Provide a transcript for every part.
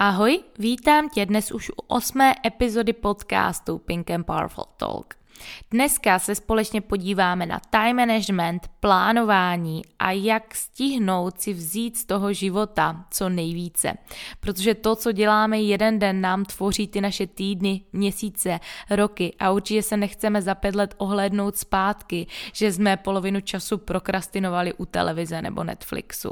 Ahoj, vítám tě dnes už u osmé epizody podcastu Pink and Powerful Talk. Dneska se společně podíváme na time management, plánování a jak stihnout si vzít z toho života co nejvíce. Protože to, co děláme jeden den, nám tvoří ty naše týdny, měsíce, roky a určitě se nechceme za pět let ohlédnout zpátky, že jsme polovinu času prokrastinovali u televize nebo Netflixu.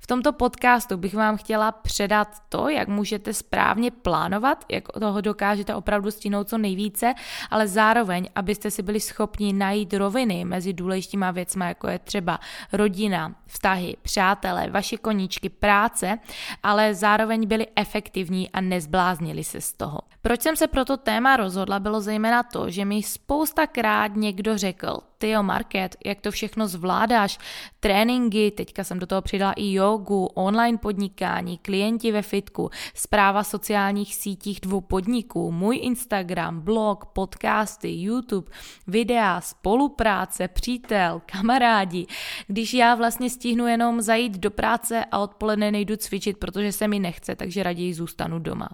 V tomto podcastu bych vám chtěla předat to, jak můžete správně plánovat, jak toho dokážete opravdu stihnout co nejvíce, ale zároveň, abyste si byli schopni najít roviny mezi důležitíma věcmi, jako je třeba rodina, vztahy, přátelé, vaše koníčky, práce, ale zároveň byli efektivní a nezbláznili se z toho. Proč jsem se pro to téma rozhodla, bylo zejména to, že mi spoustakrát někdo řekl, Tyjo Market, jak to všechno zvládáš, tréninky, teďka jsem do toho přidala i jogu, online podnikání, klienti ve fitku, zpráva sociálních sítích dvou podniků, můj Instagram, blog, podcasty, YouTube, videa, spolupráce, přítel, kamarádi. Když já vlastně stihnu jenom zajít do práce a odpoledne nejdu cvičit, protože se mi nechce, takže raději zůstanu doma.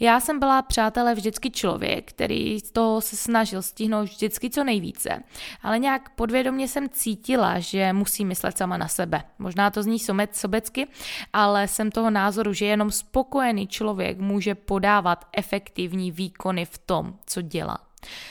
Já jsem byla, přátelé, vždycky člověk, který z toho se snažil stihnout vždycky co nejvíce, ale nějak podvědomě jsem cítila, že musím myslet sama na sebe. Možná to zní sobecky, ale jsem toho názoru, že jenom spokojený člověk může podávat efektivní výkony v tom, co dělá.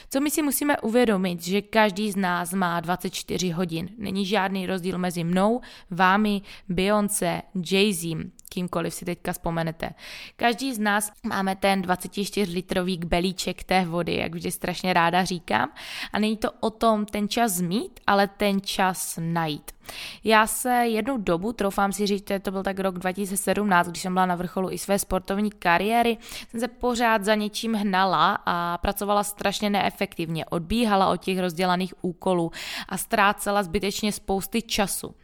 Co my si musíme uvědomit, že každý z nás má 24 hodin. Není žádný rozdíl mezi mnou, vámi, Beyoncé, Jay-Z, kýmkoliv si teďka vzpomenete. Každý z nás máme ten 24-litrový belíček té vody, jak vždy strašně ráda říkám. A není to o tom ten čas mít, ale ten čas najít. Já se jednu dobu, troufám si říct, to byl tak rok 2017, když jsem byla na vrcholu i své sportovní kariéry, jsem se pořád za něčím hnala a pracovala strašně neefektivně, odbíhala od těch rozdělaných úkolů a ztrácela zbytečně spousty času.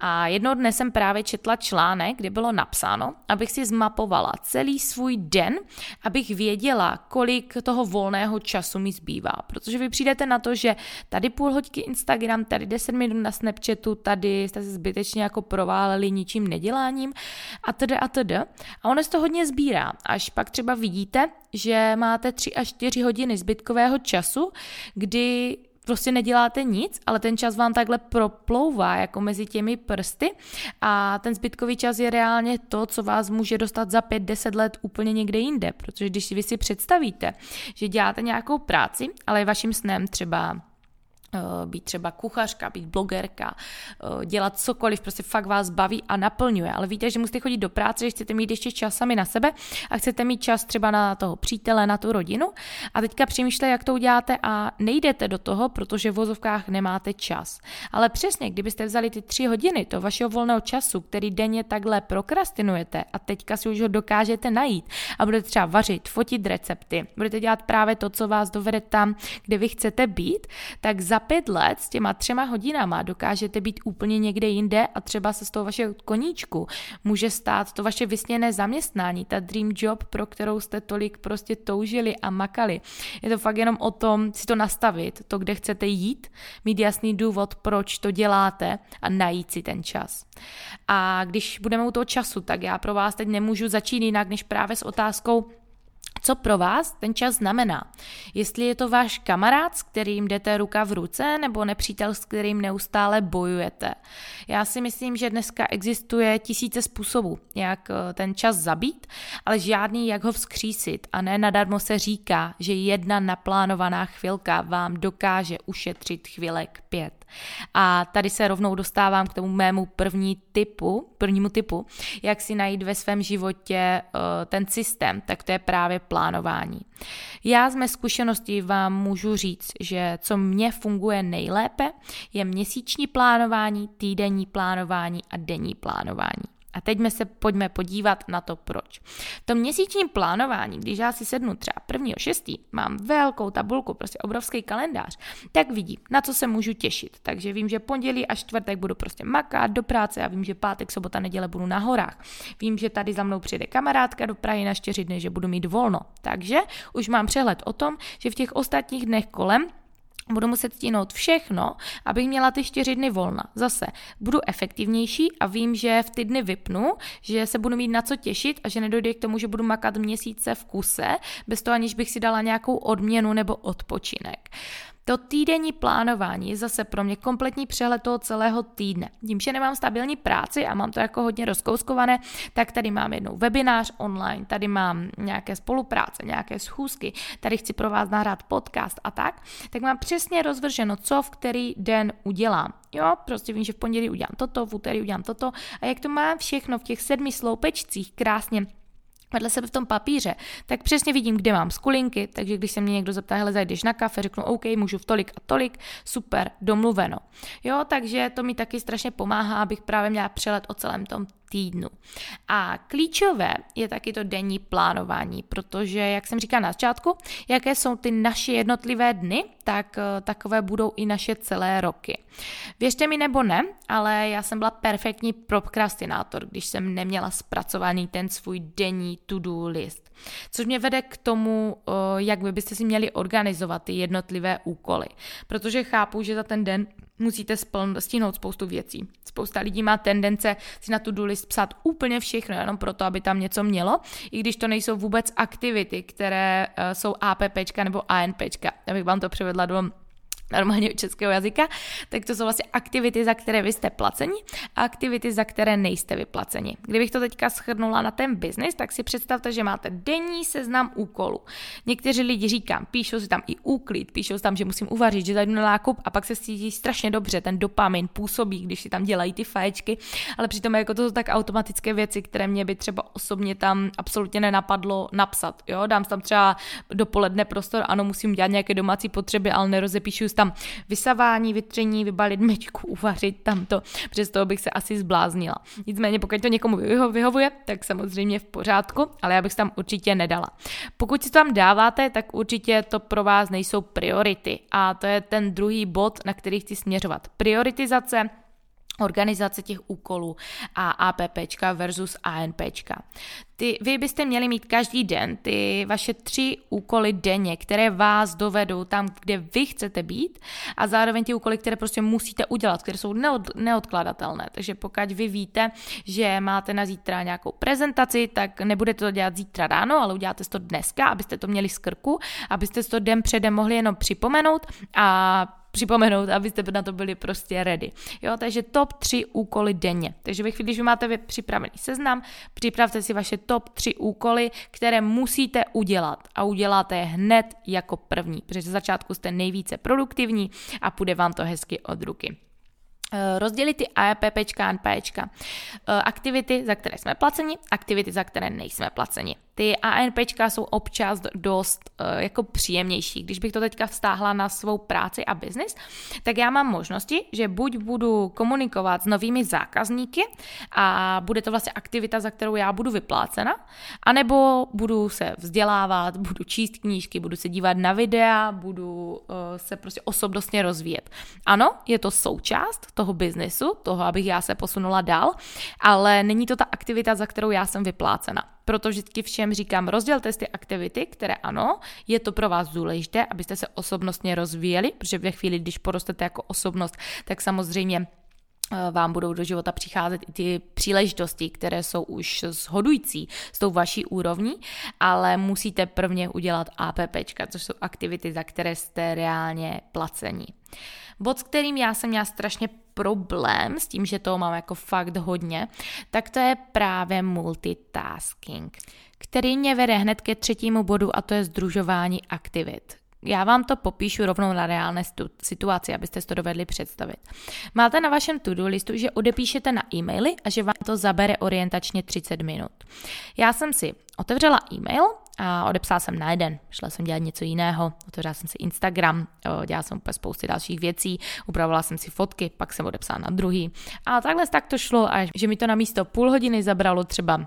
A jednoho dne jsem právě četla článek, kde bylo napsáno, abych si zmapovala celý svůj den, abych věděla, kolik toho volného času mi zbývá. Protože vy přijdete na to, že tady půl hodky Instagram, tady 10 minut na Snapchatu, tady tady jste se zbytečně jako prováleli ničím neděláním a tedy a tedy. A ono se to hodně sbírá. Až pak třeba vidíte, že máte 3 až 4 hodiny zbytkového času, kdy prostě neděláte nic, ale ten čas vám takhle proplouvá jako mezi těmi prsty a ten zbytkový čas je reálně to, co vás může dostat za 5-10 let úplně někde jinde, protože když vy si představíte, že děláte nějakou práci, ale je vaším snem třeba být třeba kuchařka, být blogerka, eh, dělat cokoliv, prostě fakt vás baví a naplňuje. Ale víte, že musíte chodit do práce, že chcete mít ještě čas sami na sebe a chcete mít čas třeba na toho přítele, na tu rodinu a teďka přemýšlíte, jak to uděláte a nejdete do toho, protože v vozovkách nemáte čas. Ale přesně, kdybyste vzali ty tři hodiny to vašeho volného času, který denně takhle prokrastinujete a teďka si už ho dokážete najít a budete třeba vařit, fotit recepty, budete dělat právě to, co vás dovede tam, kde vy chcete být, tak za pět let s těma třema hodinama dokážete být úplně někde jinde a třeba se z toho vašeho koníčku může stát to vaše vysněné zaměstnání, ta dream job, pro kterou jste tolik prostě toužili a makali. Je to fakt jenom o tom si to nastavit, to, kde chcete jít, mít jasný důvod, proč to děláte a najít si ten čas. A když budeme u toho času, tak já pro vás teď nemůžu začít jinak, než právě s otázkou, co pro vás ten čas znamená? Jestli je to váš kamarád, s kterým jdete ruka v ruce, nebo nepřítel, s kterým neustále bojujete. Já si myslím, že dneska existuje tisíce způsobů, jak eh, ten čas zabít, ale žádný, jak ho vzkřísit. A ne nadarmo se říká, že jedna naplánovaná chvilka vám dokáže ušetřit chvilek pět. A tady se rovnou dostávám k tomu mému první typu, prvnímu typu, jak si najít ve svém životě uh, ten systém, tak to je právě plánování. Já z mé zkušenosti vám můžu říct, že co mně funguje nejlépe, je měsíční plánování, týdenní plánování a denní plánování. A teď se pojďme podívat na to, proč. V tom měsíčním plánování, když já si sednu třeba 1.6., mám velkou tabulku, prostě obrovský kalendář, tak vidím, na co se můžu těšit. Takže vím, že pondělí a čtvrtek budu prostě makat do práce a vím, že pátek, sobota, neděle budu na horách. Vím, že tady za mnou přijde kamarádka do Prahy na čtyři dny, že budu mít volno. Takže už mám přehled o tom, že v těch ostatních dnech kolem budu muset stínout všechno, abych měla ty čtyři dny volna. Zase budu efektivnější a vím, že v ty dny vypnu, že se budu mít na co těšit a že nedojde k tomu, že budu makat měsíce v kuse, bez toho aniž bych si dala nějakou odměnu nebo odpočinek. To týdenní plánování je zase pro mě kompletní přehled toho celého týdne. Tím, že nemám stabilní práci a mám to jako hodně rozkouskované, tak tady mám jednou webinář online, tady mám nějaké spolupráce, nějaké schůzky, tady chci pro vás nahrát podcast a tak, tak mám přesně rozvrženo, co v který den udělám. Jo, prostě vím, že v pondělí udělám toto, v úterý udělám toto a jak to mám všechno v těch sedmi sloupečcích krásně vedle sebe v tom papíře, tak přesně vidím, kde mám skulinky, takže když se mě někdo zeptá, hele, zajdeš na kafe, řeknu, OK, můžu v tolik a tolik, super, domluveno. Jo, takže to mi taky strašně pomáhá, abych právě měla přelet o celém tom týdnu. A klíčové je taky to denní plánování, protože, jak jsem říkala na začátku, jaké jsou ty naše jednotlivé dny, tak eh, takové budou i naše celé roky. Věřte mi nebo ne, ale já jsem byla perfektní prokrastinátor, když jsem neměla zpracovaný ten svůj denní to-do list. Což mě vede k tomu, eh, jak vy byste si měli organizovat ty jednotlivé úkoly. Protože chápu, že za ten den musíte spln, stihnout spoustu věcí. Spousta lidí má tendence si na tu do list psát úplně všechno, jenom proto, aby tam něco mělo, i když to nejsou vůbec aktivity, které uh, jsou APPčka nebo ANPčka. Abych vám to převedla do normálně českého jazyka, tak to jsou vlastně aktivity, za které vy jste placeni a aktivity, za které nejste vyplaceni. Kdybych to teďka schrnula na ten biznis, tak si představte, že máte denní seznam úkolů. Někteří lidi říkám, píšou si tam i úklid, píšou si tam, že musím uvařit, že zajdu na nákup a pak se cítí strašně dobře, ten dopamin působí, když si tam dělají ty faječky, ale přitom jako to jsou tak automatické věci, které mě by třeba osobně tam absolutně nenapadlo napsat. Jo? Dám tam třeba dopoledne prostor, ano, musím dělat nějaké domácí potřeby, ale nerozepíšu tam vysavání, vytření, vybalit myčku, uvařit tam to, přes toho bych se asi zbláznila. Nicméně pokud to někomu vyhovuje, tak samozřejmě v pořádku, ale já bych tam určitě nedala. Pokud si to tam dáváte, tak určitě to pro vás nejsou priority a to je ten druhý bod, na který chci směřovat. Prioritizace organizace těch úkolů a APPčka versus ANPčka. Ty, vy byste měli mít každý den ty vaše tři úkoly denně, které vás dovedou tam, kde vy chcete být a zároveň ty úkoly, které prostě musíte udělat, které jsou neod, neodkladatelné. Takže pokud vy víte, že máte na zítra nějakou prezentaci, tak nebudete to dělat zítra ráno, ale uděláte to dneska, abyste to měli z krku, abyste to den předem mohli jenom připomenout a připomenout, abyste na to byli prostě ready. Jo, takže top 3 úkoly denně. Takže ve chvíli, když máte připravený seznam, připravte si vaše top 3 úkoly, které musíte udělat a uděláte je hned jako první, protože za začátku jste nejvíce produktivní a půjde vám to hezky od ruky. Eh, rozdělit ty APPčka a NPčka. Eh, aktivity, za které jsme placeni, aktivity, za které nejsme placeni. Ty ANPčka jsou občas dost uh, jako příjemnější. Když bych to teďka vztáhla na svou práci a biznis, tak já mám možnosti, že buď budu komunikovat s novými zákazníky a bude to vlastně aktivita, za kterou já budu vyplácena, anebo budu se vzdělávat, budu číst knížky, budu se dívat na videa, budu uh, se prostě osobnostně rozvíjet. Ano, je to součást toho biznesu, toho, abych já se posunula dál, ale není to ta aktivita, za kterou já jsem vyplácena. Proto vždycky všem říkám, rozdělte si ty aktivity, které ano, je to pro vás důležité, abyste se osobnostně rozvíjeli, protože ve chvíli, když porostete jako osobnost, tak samozřejmě vám budou do života přicházet i ty příležitosti, které jsou už shodující s tou vaší úrovní, ale musíte prvně udělat APPčka, což jsou aktivity, za které jste reálně placení. Bod, s kterým já jsem měla strašně problém s tím, že toho mám jako fakt hodně, tak to je právě multitasking, který mě vede hned ke třetímu bodu a to je združování aktivit. Já vám to popíšu rovnou na reálné situaci, abyste si to dovedli představit. Máte na vašem to-do listu, že odepíšete na e-maily a že vám to zabere orientačně 30 minut. Já jsem si otevřela e-mail a odepsala jsem na jeden. Šla jsem dělat něco jiného, otevřela jsem si Instagram, dělala jsem úplně spousty dalších věcí, upravovala jsem si fotky, pak jsem odepsala na druhý. A takhle tak to šlo, až že mi to na místo půl hodiny zabralo třeba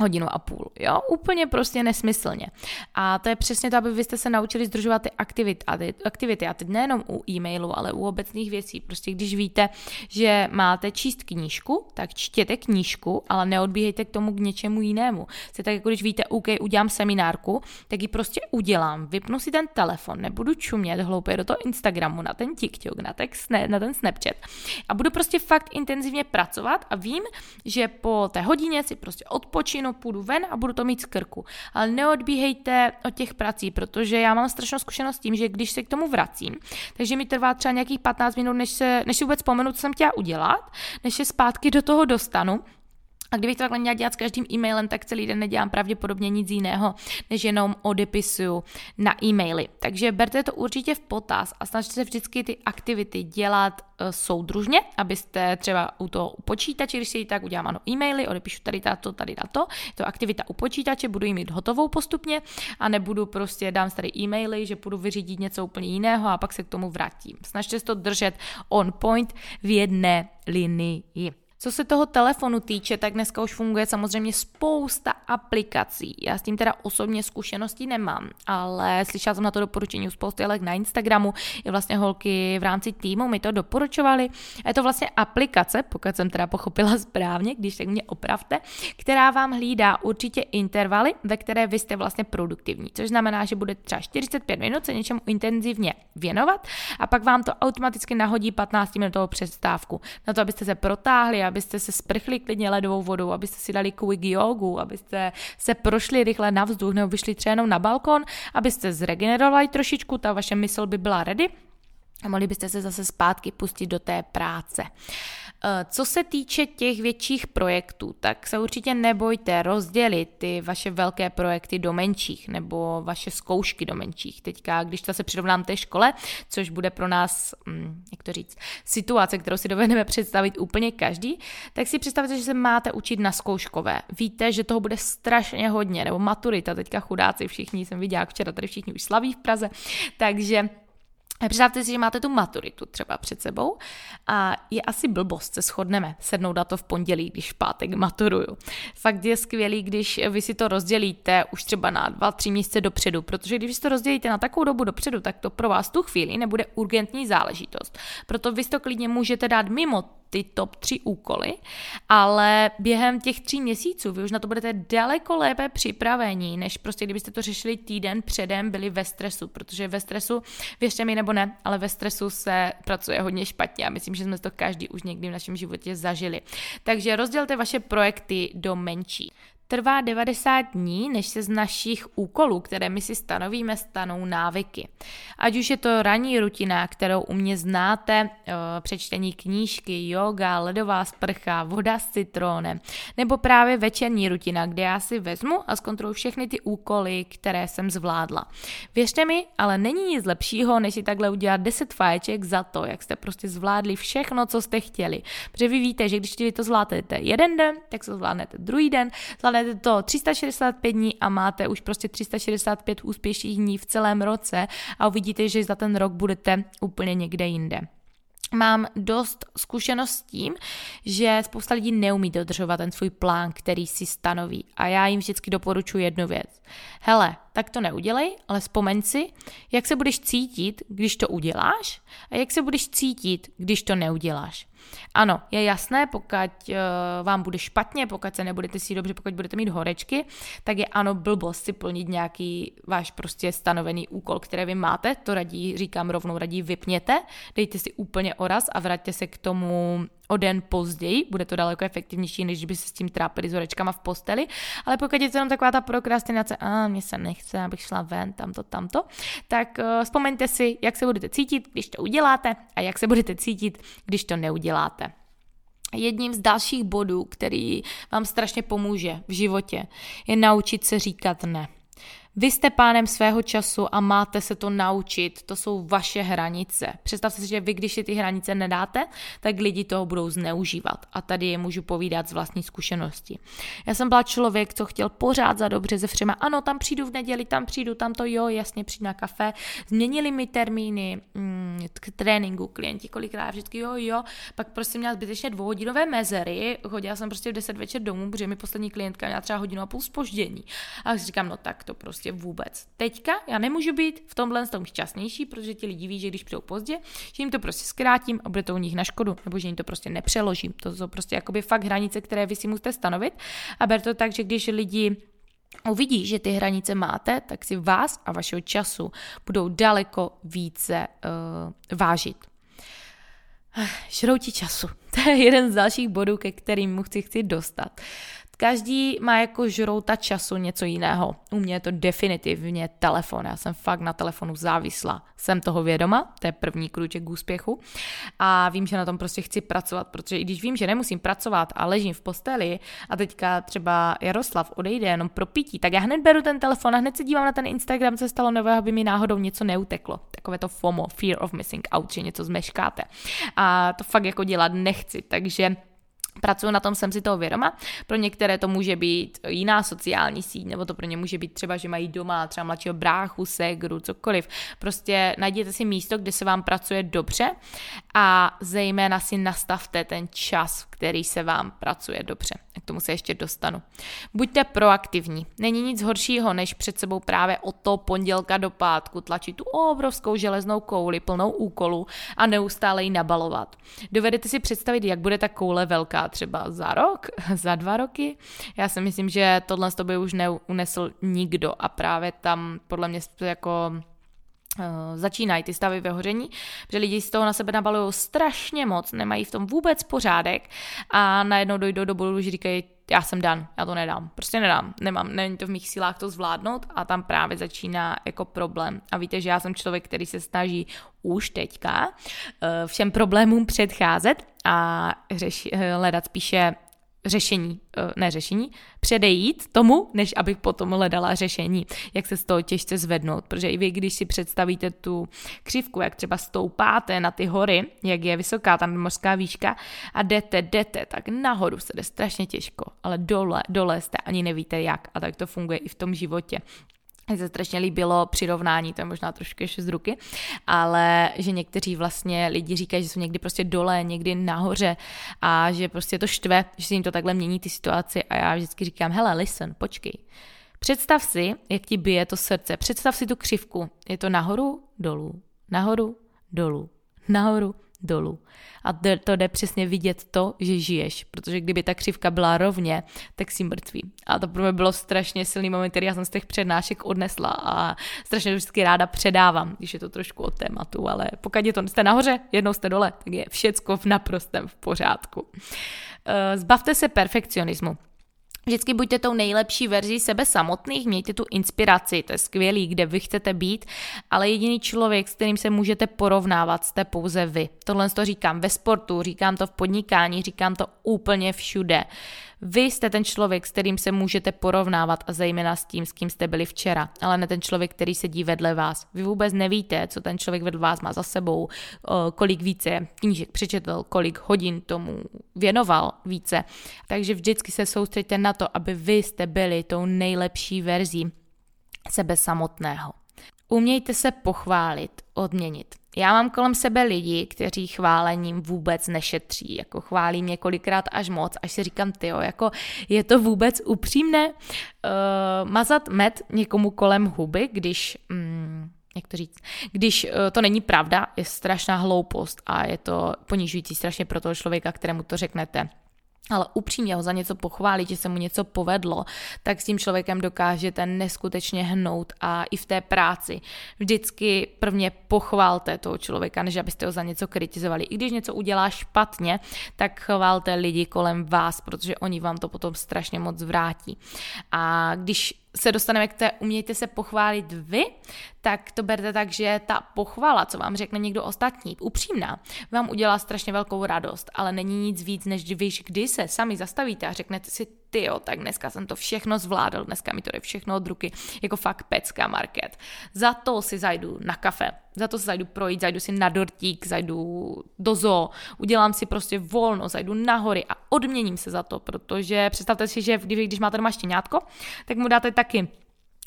hodinu a půl, jo, úplně prostě nesmyslně. A to je přesně to, aby vy jste se naučili združovat ty aktivity, a ty aktivity, a teď nejenom u e-mailu, ale u obecných věcí. Prostě když víte, že máte číst knížku, tak čtěte knížku, ale neodbíhejte k tomu k něčemu jinému. Jste tak jako když víte, OK, udělám seminárku, tak ji prostě udělám, vypnu si ten telefon, nebudu čumět hloupě do toho Instagramu, na ten TikTok, na ten, na ten Snapchat a budu prostě fakt intenzivně pracovat a vím, že po té hodině si prostě odpočinu no půjdu ven a budu to mít z krku. Ale neodbíhejte od těch prací, protože já mám strašnou zkušenost s tím, že když se k tomu vracím, takže mi trvá třeba nějakých 15 minut, než, se, než si vůbec vzpomenu, co jsem chtěla udělat, než se zpátky do toho dostanu. A kdybych to takhle měla dělat s každým e-mailem, tak celý den nedělám pravděpodobně nic jiného, než jenom odepisuju na e-maily. Takže berte to určitě v potaz a snažte se vždycky ty aktivity dělat uh, soudružně, abyste třeba u toho u počítače, když si tak udělám ano e-maily, odepíšu tady to, tady na to, je to aktivita u počítače, budu ji mít hotovou postupně a nebudu prostě dám tady e-maily, že budu vyřídit něco úplně jiného a pak se k tomu vrátím. Snažte se to držet on point v jedné linii. Co se toho telefonu týče, tak dneska už funguje samozřejmě spousta aplikací. Já s tím teda osobně zkušenosti nemám, ale slyšela jsem na to doporučení u spousty ale na Instagramu. I vlastně holky v rámci týmu mi to doporučovali. Je to vlastně aplikace, pokud jsem teda pochopila správně, když tak mě opravte, která vám hlídá určitě intervaly, ve které vy jste vlastně produktivní. Což znamená, že bude třeba 45 minut se něčemu intenzivně věnovat a pak vám to automaticky nahodí 15 minutovou přestávku na to, abyste se protáhli, abyste se sprchli klidně ledovou vodou, abyste si dali quick jogu, abyste se prošli rychle na vzduch nebo vyšli třeba jenom na balkon, abyste zregenerovali trošičku, ta vaše mysl by byla ready a mohli byste se zase zpátky pustit do té práce. Eh, co se týče těch větších projektů, tak se určitě nebojte rozdělit ty vaše velké projekty do menších nebo vaše zkoušky do menších. Teďka, když to se přirovnám té škole, což bude pro nás, hm, jak to říct, situace, kterou si dovedeme představit úplně každý, tak si představte, že se máte učit na zkouškové. Víte, že toho bude strašně hodně, nebo maturita, teďka chudáci všichni, jsem viděla včera, tady všichni už slaví v Praze, takže Představte si, že máte tu maturitu třeba před sebou a je asi blbost, se shodneme, sednout na to v pondělí, když v pátek maturuju. Fakt je skvělý, když vy si to rozdělíte už třeba na dva, tři měsíce dopředu, protože když si to rozdělíte na takovou dobu dopředu, tak to pro vás tu chvíli nebude urgentní záležitost. Proto vy to klidně můžete dát mimo ty top tři úkoly, ale během těch tří měsíců vy už na to budete daleko lépe připravení, než prostě kdybyste to řešili týden předem, byli ve stresu, protože ve stresu, věřte mi nebo ne, ale ve stresu se pracuje hodně špatně a myslím, že jsme to každý už někdy v našem životě zažili. Takže rozdělte vaše projekty do menší. Trvá 90 dní, než se z našich úkolů, které my si stanovíme, stanou návyky. Ať už je to ranní rutina, kterou u mě znáte, eh, přečtení knížky, yoga, ledová sprcha, voda s citrónem, nebo právě večerní rutina, kde já si vezmu a zkontroluji všechny ty úkoly, které jsem zvládla. Věřte mi, ale není nic lepšího, než si takhle udělat 10 faječek za to, jak jste prostě zvládli všechno, co jste chtěli. Protože vy víte, že když to zvládnete jeden den, tak to zvládnete druhý den, zvládnete Zvládnete to 365 dní a máte už prostě 365 úspěšných dní v celém roce a uvidíte, že za ten rok budete úplně někde jinde mám dost zkušenost s tím, že spousta lidí neumí dodržovat ten svůj plán, který si stanoví. A já jim vždycky doporučuji jednu věc. Hele, tak to neudělej, ale vzpomeň si, jak se budeš cítit, když to uděláš a jak se budeš cítit, když to neuděláš. Ano, je jasné, pokud uh, vám bude špatně, pokud se nebudete si dobře, pokud budete mít horečky, tak je ano blbost si plnit nějaký váš prostě stanovený úkol, který vy máte, to radí, říkám rovnou, radí vypněte, dejte si úplně oraz a vraťte se k tomu o den později, bude to daleko efektivnější, než by se s tím trápili s horečkama v posteli, ale pokud je to jenom taková ta prokrastinace, a mě se nechce, abych šla ven, tamto, tamto, tak uh, vzpomeňte si, jak se budete cítit, když to uděláte a jak se budete cítit, když to neuděláte. Jedním z dalších bodů, který vám strašně pomůže v životě, je naučit se říkat ne. Vy jste pánem svého času a máte se to naučit. To jsou vaše hranice. Představte si, že vy, když si ty hranice nedáte, tak lidi toho budou zneužívat. A tady je můžu povídat z vlastní zkušenosti. Já jsem byla člověk, co chtěl pořád za dobře se všema. Ano, tam přijdu v neděli, tam přijdu, tam to jo, jasně přijdu na kafe. Změnili mi termíny mm, k tréninku klienti kolikrát vždycky jo, jo. Pak prostě měla zbytečně dvouhodinové mezery. Chodila jsem prostě v 10 večer domů, protože mi poslední klientka měla třeba hodinu a půl spoždění. A říkám, no tak to prostě vůbec. Teďka já nemůžu být v tomhle tom šťastnější, protože ti lidi ví, že když přijdou pozdě, že jim to prostě zkrátím a bude to u nich na škodu, nebo že jim to prostě nepřeložím. To jsou prostě jakoby fakt hranice, které vy si musíte stanovit. A ber to tak, že když lidi uvidí, že ty hranice máte, tak si vás a vašeho času budou daleko více uh, vážit. Žrouti času. To je jeden z dalších bodů, ke kterým mu chci, chci dostat. Každý má jako žrouta času něco jiného. U mě je to definitivně telefon. Já jsem fakt na telefonu závislá. Jsem toho vědoma, to je první krůček k úspěchu. A vím, že na tom prostě chci pracovat, protože i když vím, že nemusím pracovat a ležím v posteli a teďka třeba Jaroslav odejde jenom pro pití, tak já hned beru ten telefon a hned se dívám na ten Instagram, co stalo nového, aby mi náhodou něco neuteklo. Takové to FOMO, fear of missing out, že něco zmeškáte. A to fakt jako dělat nechci, takže Pracuji na tom, jsem si toho vědoma. Pro některé to může být jiná sociální síť, nebo to pro ně může být třeba, že mají doma třeba mladšího bráchu, segru, cokoliv. Prostě najděte si místo, kde se vám pracuje dobře a zejména si nastavte ten čas, který se vám pracuje dobře. K tomu se ještě dostanu. Buďte proaktivní. Není nic horšího, než před sebou právě o to pondělka do pátku tlačit tu obrovskou železnou kouli plnou úkolů a neustále ji nabalovat. Dovedete si představit, jak bude ta koule velká třeba za rok, za dva roky? Já si myslím, že tohle z by už neunesl nikdo a právě tam podle mě jako Uh, začínají ty stavy vyhoření, že lidi z toho na sebe nabalují strašně moc, nemají v tom vůbec pořádek a najednou dojdou do bodu, že říkají, já jsem dan, já to nedám, prostě nedám, nemám, není to v mých silách to zvládnout a tam právě začíná jako problém. A víte, že já jsem člověk, který se snaží už teďka uh, všem problémům předcházet a řeši, hledat spíše řešení, eh, ne řešení, předejít tomu, než abych potom hledala řešení, jak se z toho těžce zvednout. Protože i vy, když si představíte tu křivku, jak třeba stoupáte na ty hory, jak je vysoká tam mořská výška a jdete, jdete, tak nahoru se jde strašně těžko, ale dole, dole jste ani nevíte jak a tak to funguje i v tom životě. Mně se strašně líbilo přirovnání, to je možná trošku ještě z ruky, ale že někteří vlastně lidi říkají, že jsou někdy prostě dole, někdy nahoře a že prostě to štve, že se jim to takhle mění ty situaci a já vždycky říkám, hele, listen, počkej. Představ si, jak ti bije to srdce, představ si tu křivku. Je to nahoru, dolů, nahoru, dolů, nahoru, dolů. A to jde přesně vidět to, že žiješ, protože kdyby ta křivka byla rovně, tak si mrtvý. A to pro mě bylo strašně silný moment, který já jsem z těch přednášek odnesla a strašně vždycky ráda předávám, když je to trošku od tématu, ale pokud je to, jste nahoře, jednou jste dole, tak je všecko v naprostém v pořádku. Eh, zbavte se perfekcionismu. Vždycky buďte tou nejlepší verzí sebe samotných, mějte tu inspiraci, to je skvělý, kde vy chcete být, ale jediný člověk, s kterým se můžete porovnávat, jste pouze vy. Tohle to říkám ve sportu, říkám to v podnikání, říkám to úplně všude. Vy jste ten člověk, s kterým se můžete porovnávat a zejména s tím, s kým jste byli včera, ale ne ten člověk, který sedí vedle vás. Vy vůbec nevíte, co ten člověk vedle vás má za sebou, kolik více knížek přečetl, kolik hodin tomu věnoval více. Takže vždycky se soustředte na to, aby vy jste byli tou nejlepší verzí sebe samotného. Umějte se pochválit, odměnit. Já mám kolem sebe lidi, kteří chválením vůbec nešetří, jako chválí mě kolikrát až moc, až si říkám, ty jako je to vůbec upřímné? Uh, mazat med někomu kolem huby, když, um, jak to říct, když uh, to není pravda, je strašná hloupost a je to ponižující strašně pro toho člověka, kterému to řeknete ale upřímně ho za něco pochválit, že se mu něco povedlo, tak s tím člověkem dokážete neskutečně hnout a i v té práci. Vždycky prvně pochválte toho člověka, než abyste ho za něco kritizovali. I když něco udělá špatně, tak chválte lidi kolem vás, protože oni vám to potom strašně moc vrátí. A když se dostaneme k té umějte se pochválit vy, tak to berte tak, že ta pochvala, co vám řekne někdo ostatní, upřímná, vám udělá strašně velkou radost, ale není nic víc, než když kdy se sami zastavíte a řeknete si, ty jo, tak dneska jsem to všechno zvládl, dneska mi to jde všechno od ruky, jako fakt pecka market. Za to si zajdu na kafe, za to si zajdu projít, zajdu si na dortík, zajdu do zoo, udělám si prostě volno, zajdu na hory a odměním se za to, protože představte si, že když máte doma štěňátko, tak mu dáte taky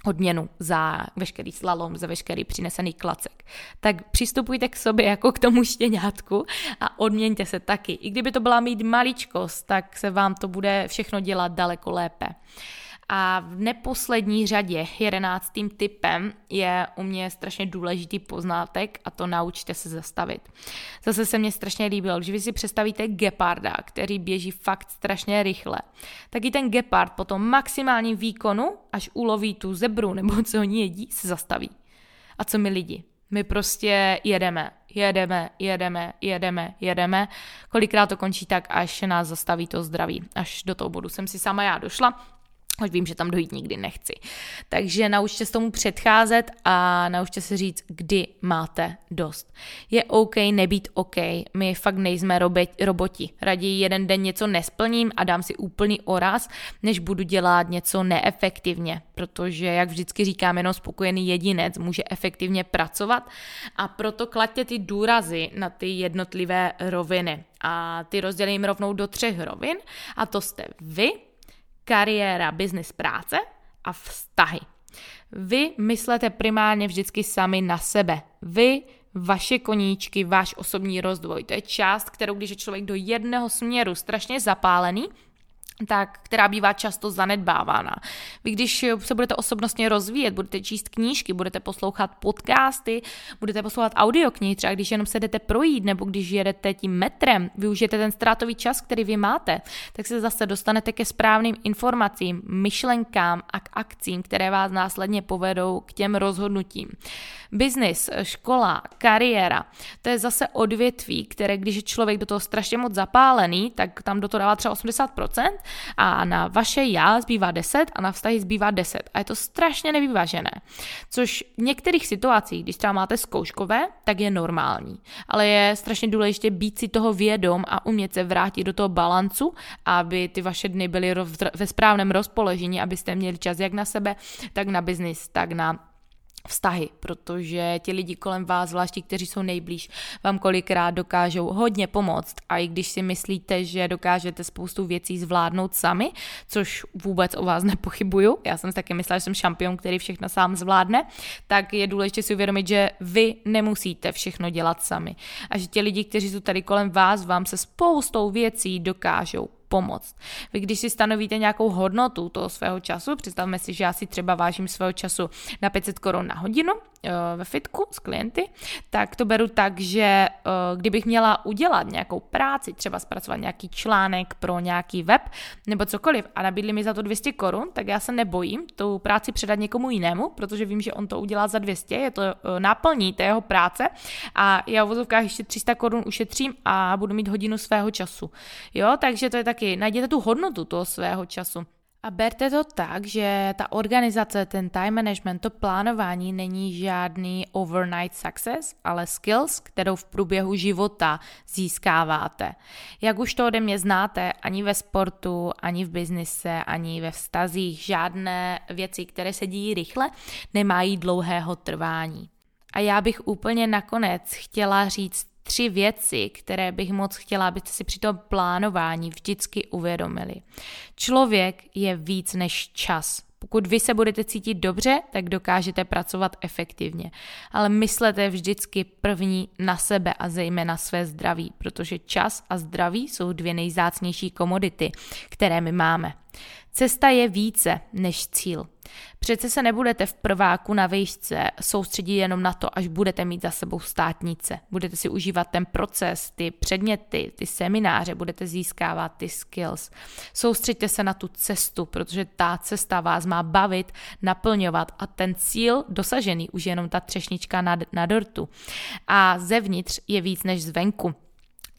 odměnu za veškerý slalom, za veškerý přinesený klacek. Tak přistupujte k sobě jako k tomu štěňátku a odměňte se taky. I kdyby to byla mít maličkost, tak se vám to bude všechno dělat daleko lépe. A v neposlední řadě, jedenáctým typem, je u mě strašně důležitý poznátek a to naučte se zastavit. Zase se mně strašně líbilo, když vy si představíte geparda, který běží fakt strašně rychle, tak i ten gepard po tom maximálním výkonu, až uloví tu zebru nebo co oni jedí, se zastaví. A co my lidi? My prostě jedeme, jedeme, jedeme, jedeme, jedeme. Kolikrát to končí tak, až nás zastaví to zdraví. Až do toho bodu jsem si sama já došla, Hoď vím, že tam dojít nikdy nechci. Takže naučte se tomu předcházet a naučte se říct, kdy máte dost. Je OK nebýt OK. My fakt nejsme roboti. Raději jeden den něco nesplním a dám si úplný oraz, než budu dělat něco neefektivně. Protože, jak vždycky říkám, jenom spokojený jedinec může efektivně pracovat a proto klaďte ty důrazy na ty jednotlivé roviny. A ty rozdělím rovnou do třech rovin a to jste vy, kariéra, biznis, práce a vztahy. Vy myslete primárně vždycky sami na sebe. Vy, vaše koníčky, váš osobní rozvoj. To je část, kterou když je člověk do jedného směru strašně zapálený, tak, která bývá často zanedbávána. Vy když se budete osobnostně rozvíjet, budete číst knížky, budete poslouchat podcasty, budete poslouchat audioknihy, třeba když jenom se jdete projít, nebo když jedete tím metrem, využijete ten ztrátový čas, který vy máte, tak se zase dostanete ke správným informacím, myšlenkám a k akcím, které vás následně povedou k těm rozhodnutím. Biznis, škola, kariéra, to je zase odvětví, které když je člověk do toho strašně moc zapálený, tak tam do toho dává třeba 80%, a na vaše já zbývá 10 a na vztahy zbývá 10. A je to strašně nevyvážené. Což v některých situacích, když třeba máte zkouškové, tak je normální. Ale je strašně důležité být si toho vědom a umět se vrátit do toho balancu, aby ty vaše dny byly ve správném rozpoložení, abyste měli čas jak na sebe, tak na biznis, tak na vztahy, protože ti lidi kolem vás, zvláště kteří jsou nejblíž, vám kolikrát dokážou hodně pomoct. A i když si myslíte, že dokážete spoustu věcí zvládnout sami, což vůbec o vás nepochybuju, já jsem si taky myslela, že jsem šampion, který všechno sám zvládne, tak je důležité si uvědomit, že vy nemusíte všechno dělat sami. A že ti lidi, kteří jsou tady kolem vás, vám se spoustou věcí dokážou pomoct. Vy když si stanovíte nějakou hodnotu toho svého času, představme si, že já si třeba vážím svého času na 500 korun na hodinu ve fitku s klienty, tak to beru tak, že eh, kdybych měla udělat nějakou práci, třeba zpracovat nějaký článek pro nějaký web nebo cokoliv a nabídli mi za to 200 korun, tak já se nebojím tu práci předat někomu jinému, protože vím, že on to udělá za 200, je to eh, náplní té jeho práce a já v vozovkách ještě 300 korun ušetřím a budu mít hodinu svého času. Jo, takže to je taky najděte tu hodnotu toho svého času. A berte to tak, že ta organizace, ten time management, to plánování není žádný overnight success, ale skills, kterou v průběhu života získáváte. Jak už to ode mě znáte, ani ve sportu, ani v biznise, ani ve vztazích, žádné věci, které se dějí rychle, nemají dlouhého trvání. A já bych úplně nakonec chtěla říct tři věci, které bych moc chtěla, abyste si při tom plánování vždycky uvědomili. Člověk je víc než čas. Pokud vy se budete cítit dobře, tak dokážete pracovat efektivně. Ale myslete vždycky první na sebe a zejména své zdraví, protože čas a zdraví jsou dvě nejzácnější komodity, které my máme. Cesta je více než cíl. Přece se nebudete v prváku na výšce soustředit jenom na to, až budete mít za sebou státnice. Budete si užívat ten proces, ty předměty, ty semináře, budete získávat ty skills. Soustředte se na tu cestu, protože ta cesta vás má bavit, naplňovat a ten cíl dosažený už je jenom ta třešnička na, na dortu. A zevnitř je víc než zvenku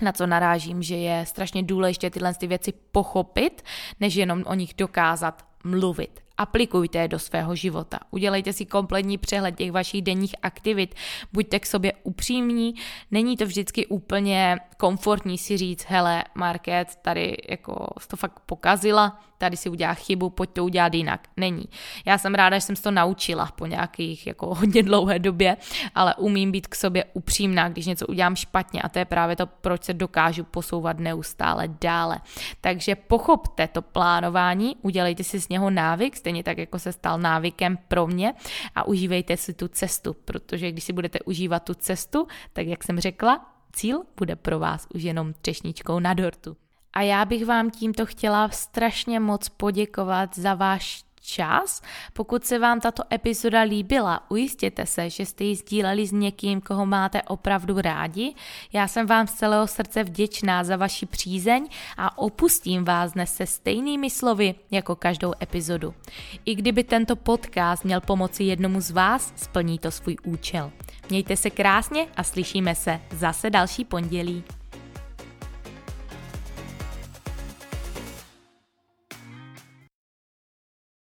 na co narážím, že je strašně důležité tyhle ty věci pochopit, než jenom o nich dokázat mluvit. Aplikujte je do svého života. Udělejte si kompletní přehled těch vašich denních aktivit, buďte k sobě upřímní. Není to vždycky úplně komfortní si říct, hele, Market, tady jako to fakt pokazila, tady si udělá chybu, pojď to udělat jinak. Není. Já jsem ráda, že jsem to naučila po nějakých jako hodně dlouhé době, ale umím být k sobě upřímná, když něco udělám špatně a to je právě to, proč se dokážu posouvat neustále dále. Takže pochopte to plánování, udělejte si z něho návyk, stejně tak, jako se stal návykem pro mě a užívejte si tu cestu, protože když si budete užívat tu cestu, tak jak jsem řekla, cíl bude pro vás už jenom třešničkou na dortu. A já bych vám tímto chtěla strašně moc poděkovat za váš čas. Pokud se vám tato epizoda líbila, ujistěte se, že jste ji sdíleli s někým, koho máte opravdu rádi. Já jsem vám z celého srdce vděčná za vaši přízeň a opustím vás dnes se stejnými slovy jako každou epizodu. I kdyby tento podcast měl pomoci jednomu z vás, splní to svůj účel. Mějte se krásně a slyšíme se zase další pondělí.